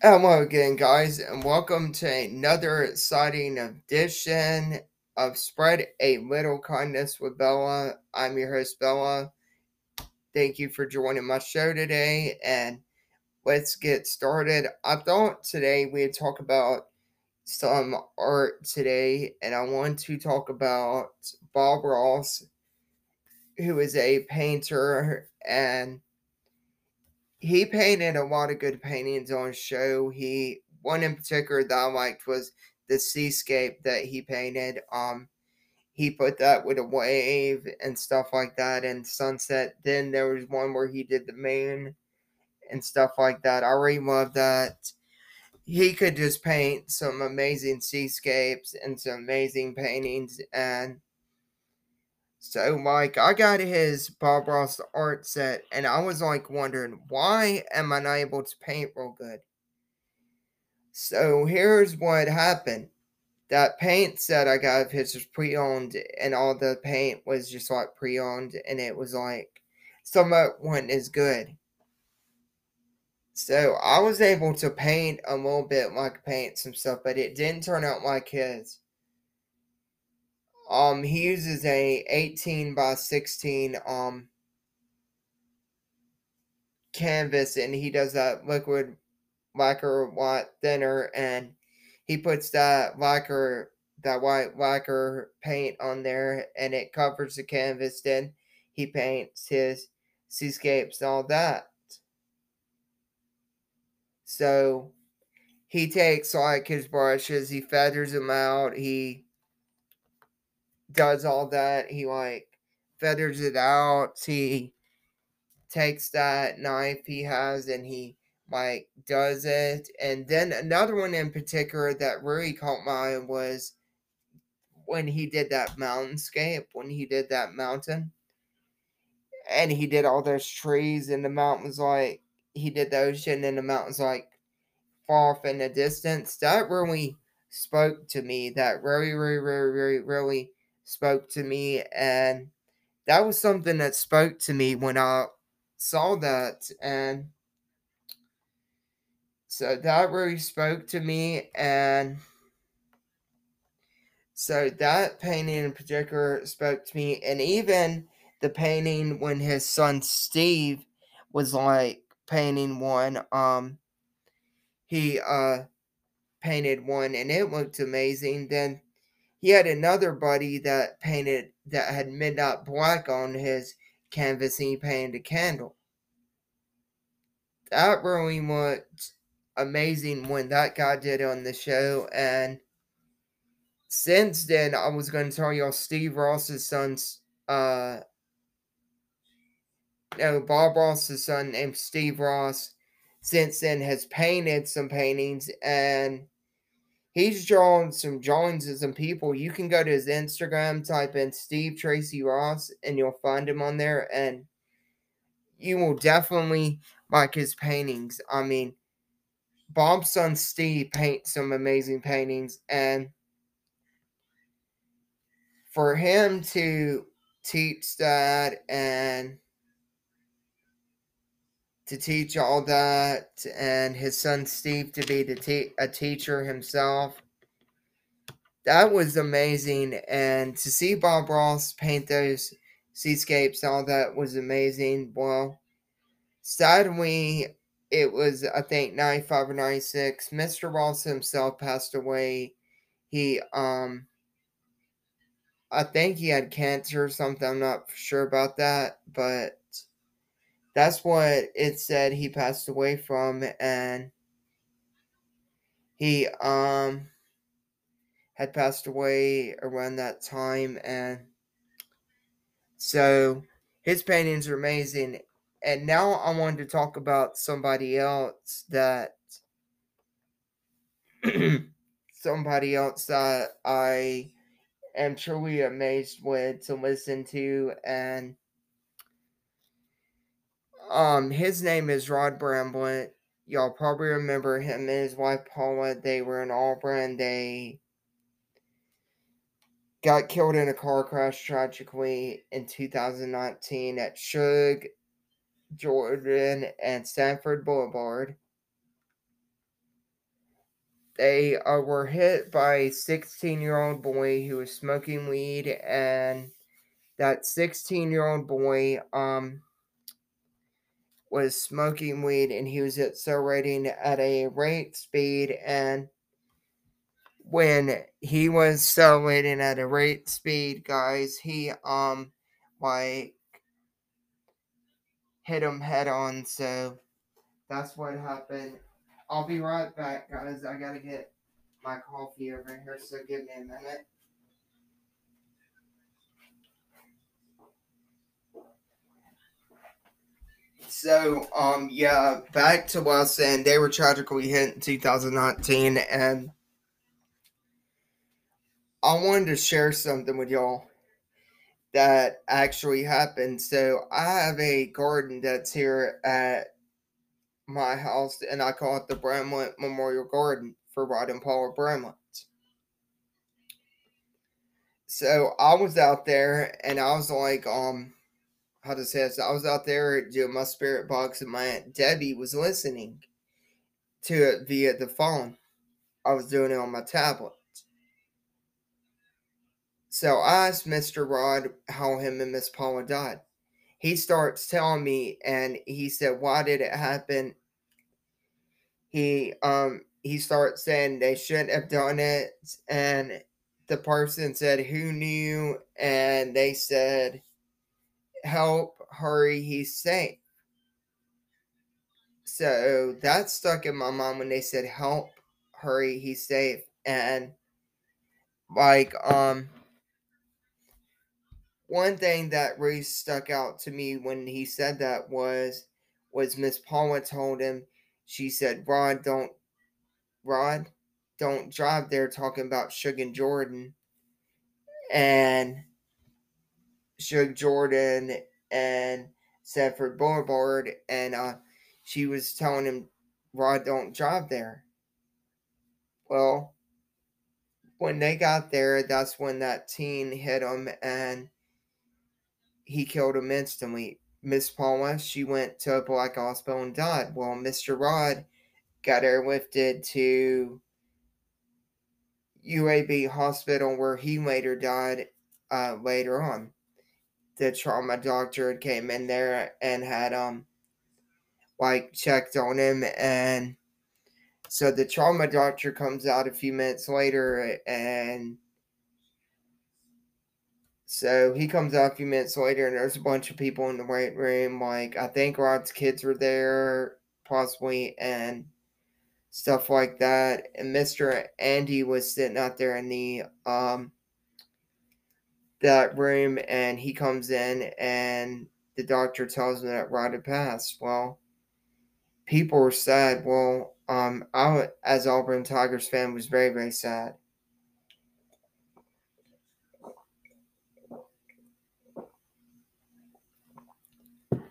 Hello again, guys, and welcome to another exciting edition of Spread a Little Kindness with Bella. I'm your host, Bella. Thank you for joining my show today, and let's get started. I thought today we'd talk about some art today, and I want to talk about Bob Ross, who is a painter and he painted a lot of good paintings on show. He one in particular that I liked was the seascape that he painted. Um, he put that with a wave and stuff like that and sunset. Then there was one where he did the moon and stuff like that. I really love that. He could just paint some amazing seascapes and some amazing paintings and so like I got his Bob Ross art set and I was like wondering why am I not able to paint real good? So here's what happened. That paint set I got of his was pre-owned and all the paint was just like pre-owned and it was like some of it wasn't as good. So I was able to paint a little bit like paint some stuff, but it didn't turn out like his. Um, he uses a 18 by 16 um canvas, and he does that liquid lacquer white thinner, and he puts that lacquer that white lacquer paint on there, and it covers the canvas. Then he paints his seascapes and all that. So he takes like his brushes, he feathers them out, he does all that. He like feathers it out. He takes that knife he has and he like does it. And then another one in particular that really caught my eye was when he did that mountainscape, when he did that mountain. And he did all those trees and the mountains like he did the ocean and the mountains like far off in the distance. That really spoke to me. That really, really, really, really, really spoke to me and that was something that spoke to me when I saw that and so that really spoke to me and so that painting in particular spoke to me and even the painting when his son Steve was like painting one um he uh painted one and it looked amazing then he had another buddy that painted that had midnight black on his canvas and he painted a candle. That really looked amazing when that guy did on the show and since then I was gonna tell y'all Steve Ross's son's uh no Bob Ross's son named Steve Ross since then has painted some paintings and he's drawing some drawings of some people. You can go to his Instagram, type in Steve Tracy Ross, and you'll find him on there. And you will definitely like his paintings. I mean, Bob's son Steve paints some amazing paintings, and for him to teach that and to teach all that, and his son Steve to be te- a teacher himself. That was amazing, and to see Bob Ross paint those seascapes, all that was amazing. Well, sadly, it was I think ninety five or ninety six. Mr. Ross himself passed away. He um I think he had cancer or something. I'm not sure about that, but that's what it said he passed away from and he um had passed away around that time and so his paintings are amazing. And now i wanted to talk about somebody else that somebody else that i am truly amazed with to listen to and um, his name is Rod Bramblett. Y'all probably remember him and his wife Paula. They were in Auburn. They got killed in a car crash tragically in 2019 at Shug, Jordan, and Stanford Boulevard. they uh, were hit by a 16 year old boy who was smoking weed, and that 16 year old boy um, was smoking weed and he was accelerating at a rate speed. And when he was accelerating at a rate speed, guys, he um like hit him head on. So that's what happened. I'll be right back, guys. I gotta get my coffee over here, so give me a minute. So, um, yeah, back to what I was saying. They were tragically hit in 2019, and I wanted to share something with y'all that actually happened. So, I have a garden that's here at my house, and I call it the Bramblett Memorial Garden for Rod and Paula Bramblett. So I was out there, and I was like, um, how to say this? I was out there doing my spirit box, and my aunt Debbie was listening to it via the phone. I was doing it on my tablet. So I asked Mr. Rod how him and Miss Paula died he starts telling me and he said why did it happen he um he starts saying they shouldn't have done it and the person said who knew and they said help hurry he's safe. So that stuck in my mind when they said help hurry he's safe. And like um one thing that really stuck out to me when he said that was was Miss Paula told him she said Rod don't Rod don't drive there talking about Shug and Jordan. And Shug Jordan and Sanford Boulevard and uh she was telling him Rod don't drive there. Well, when they got there, that's when that teen hit him and he killed him instantly. Miss Paula, she went to a black hospital and died. Well, Mr. Rod got airlifted to UAB hospital where he later died uh, later on. The trauma doctor came in there and had um like checked on him and so the trauma doctor comes out a few minutes later and so he comes out a few minutes later, and there's a bunch of people in the waiting room. Like I think Rod's kids were there, possibly, and stuff like that. And Mister Andy was sitting out there in the um that room, and he comes in, and the doctor tells him that Rod had passed. Well, people were sad. Well, um, I as Auburn Tigers fan was very very sad.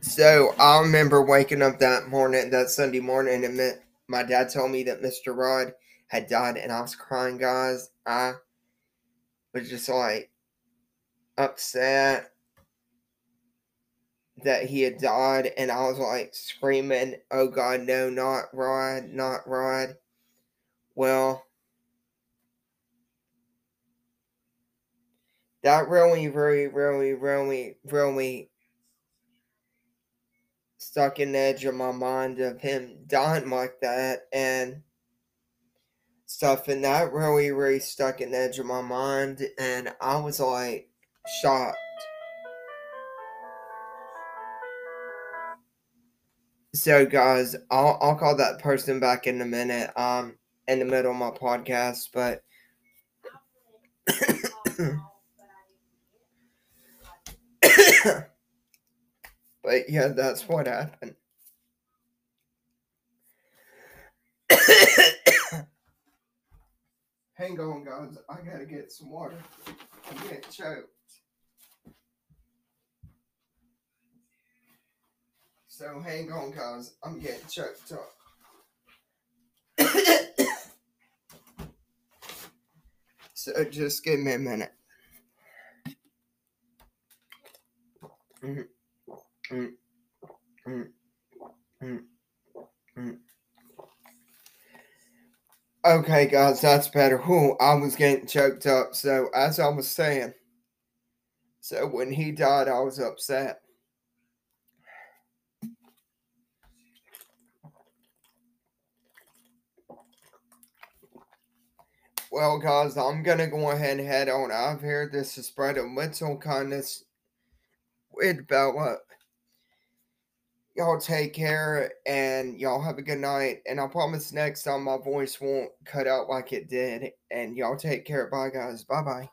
So I remember waking up that morning, that Sunday morning, and my dad told me that Mr. Rod had died, and I was crying, guys. I was just like upset that he had died, and I was like screaming, Oh God, no, not Rod, not Rod. Well, that really, really, really, really, really stuck in the edge of my mind of him dying like that and stuff and that really really stuck in the edge of my mind and I was like shocked. So guys, I'll I'll call that person back in a minute, um, in the middle of my podcast, but But yeah, that's what happened. Hang on, guys. I gotta get some water. I'm getting choked. So hang on, guys. I'm getting choked up. so just give me a minute. Okay, guys, that's better. Whew, I was getting choked up. So, as I was saying, so when he died, I was upset. Well, guys, I'm going to go ahead and head on out of here. This is Spread of Little Kindness with Bella. Y'all take care and y'all have a good night. And I promise next time my voice won't cut out like it did. And y'all take care. Bye, guys. Bye bye.